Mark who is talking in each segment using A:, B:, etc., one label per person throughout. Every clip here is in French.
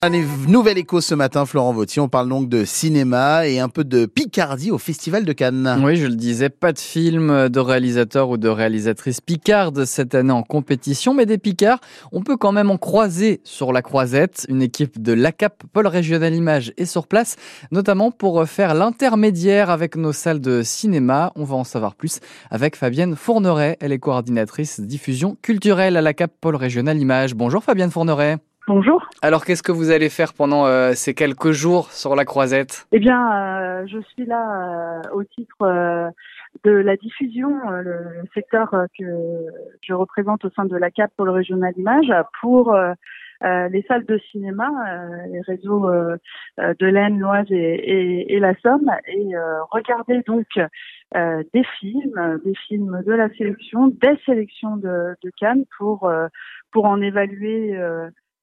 A: Un nouvel écho ce matin, Florent Vautier. On parle donc de cinéma et un peu de Picardie au Festival de Cannes.
B: Oui, je le disais, pas de film de réalisateur ou de réalisatrice picarde cette année en compétition, mais des Picards, on peut quand même en croiser sur la croisette. Une équipe de l'ACAP, Pôle Régional Image, est sur place, notamment pour faire l'intermédiaire avec nos salles de cinéma. On va en savoir plus avec Fabienne Fourneret. Elle est coordinatrice diffusion culturelle à l'ACAP, Pôle Régional Image. Bonjour Fabienne Fourneret.
C: Bonjour.
B: Alors, qu'est-ce que vous allez faire pendant euh, ces quelques jours sur la croisette?
C: Eh bien, euh, je suis là euh, au titre de la diffusion, le secteur que je représente au sein de la CAP pour le régional image, pour les salles de cinéma, les réseaux de l'Aisne, l'Oise et, et, la Somme, et regarder donc des films, des films de la sélection, des sélections de, de Cannes pour pour en évaluer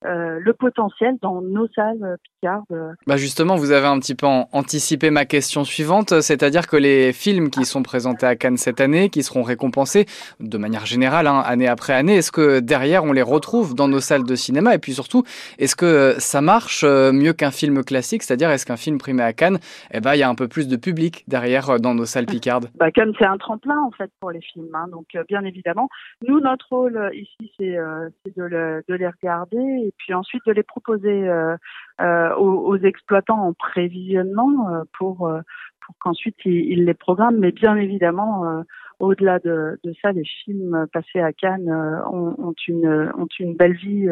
C: euh, le potentiel dans nos salles euh, picardes.
B: Bah justement, vous avez un petit peu anticipé ma question suivante, c'est-à-dire que les films qui sont présentés à Cannes cette année, qui seront récompensés de manière générale, hein, année après année, est-ce que derrière on les retrouve dans nos salles de cinéma? Et puis surtout, est-ce que euh, ça marche mieux qu'un film classique? C'est-à-dire, est-ce qu'un film primé à Cannes, eh ben, il y a un peu plus de public derrière dans nos salles picardes
C: bah, Cannes, c'est un tremplin en fait pour les films. Hein, donc, bien évidemment, nous, notre rôle ici, c'est de, le, de les regarder et puis ensuite de les proposer euh, euh, aux, exploitants en prévisionnement euh, pour pour qu'ensuite ils, les programment. Mais bien évidemment, au-delà de, ça, les films passés à Cannes ont, une, ont une belle vie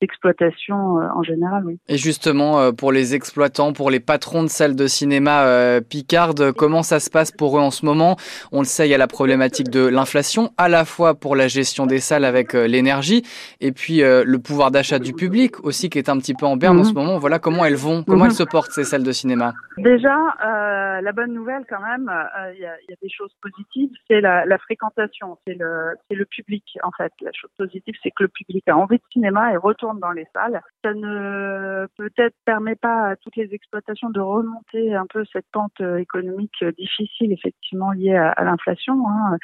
C: d'exploitation en général. Oui.
B: Et justement, pour les exploitants, pour les patrons de salles de cinéma Picarde, comment ça se passe pour eux en ce moment? On le sait, il y a la problématique de l'inflation, à la fois pour la gestion des salles avec l'énergie, et puis le pouvoir d'achat du public aussi qui est un petit peu en berne en ce mhm. moment. Voilà comment elles vont, comment elles se portent ces salles de cinéma?
C: Déjà, euh, la bonne nouvelle quand même, euh, il y, a, des choses positives, c'est la, fréquentation, c'est le, public en fait. La chose positive, c'est que le public a envie de cinéma et retourne dans les salles. Ça ne peut-être permet pas à toutes les exploitations de remonter un peu cette pente euh, économique difficile, effectivement liée à, l'inflation. Hein.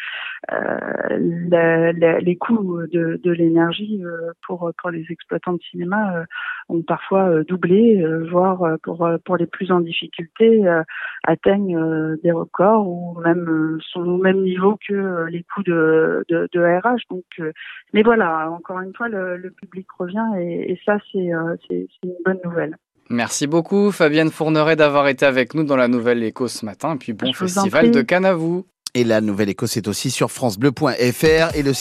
C: Euh, les coûts de, l'énergie pour les exploitants de cinéma ont parfois doublé, voire pour les plus en difficulté atteignent euh, des records ou même euh, sont au même niveau que euh, les coûts de, de, de RH. Donc, mais voilà, encore une fois, le, public revient et, ça, c'est une bonne nouvelle.
B: Merci beaucoup Fabienne Fourneret d'avoir été avec nous dans la Nouvelle Éco ce matin. Et puis bon festival de Cannes à vous.
A: Et la Nouvelle Éco, c'est aussi sur francebleu.fr et le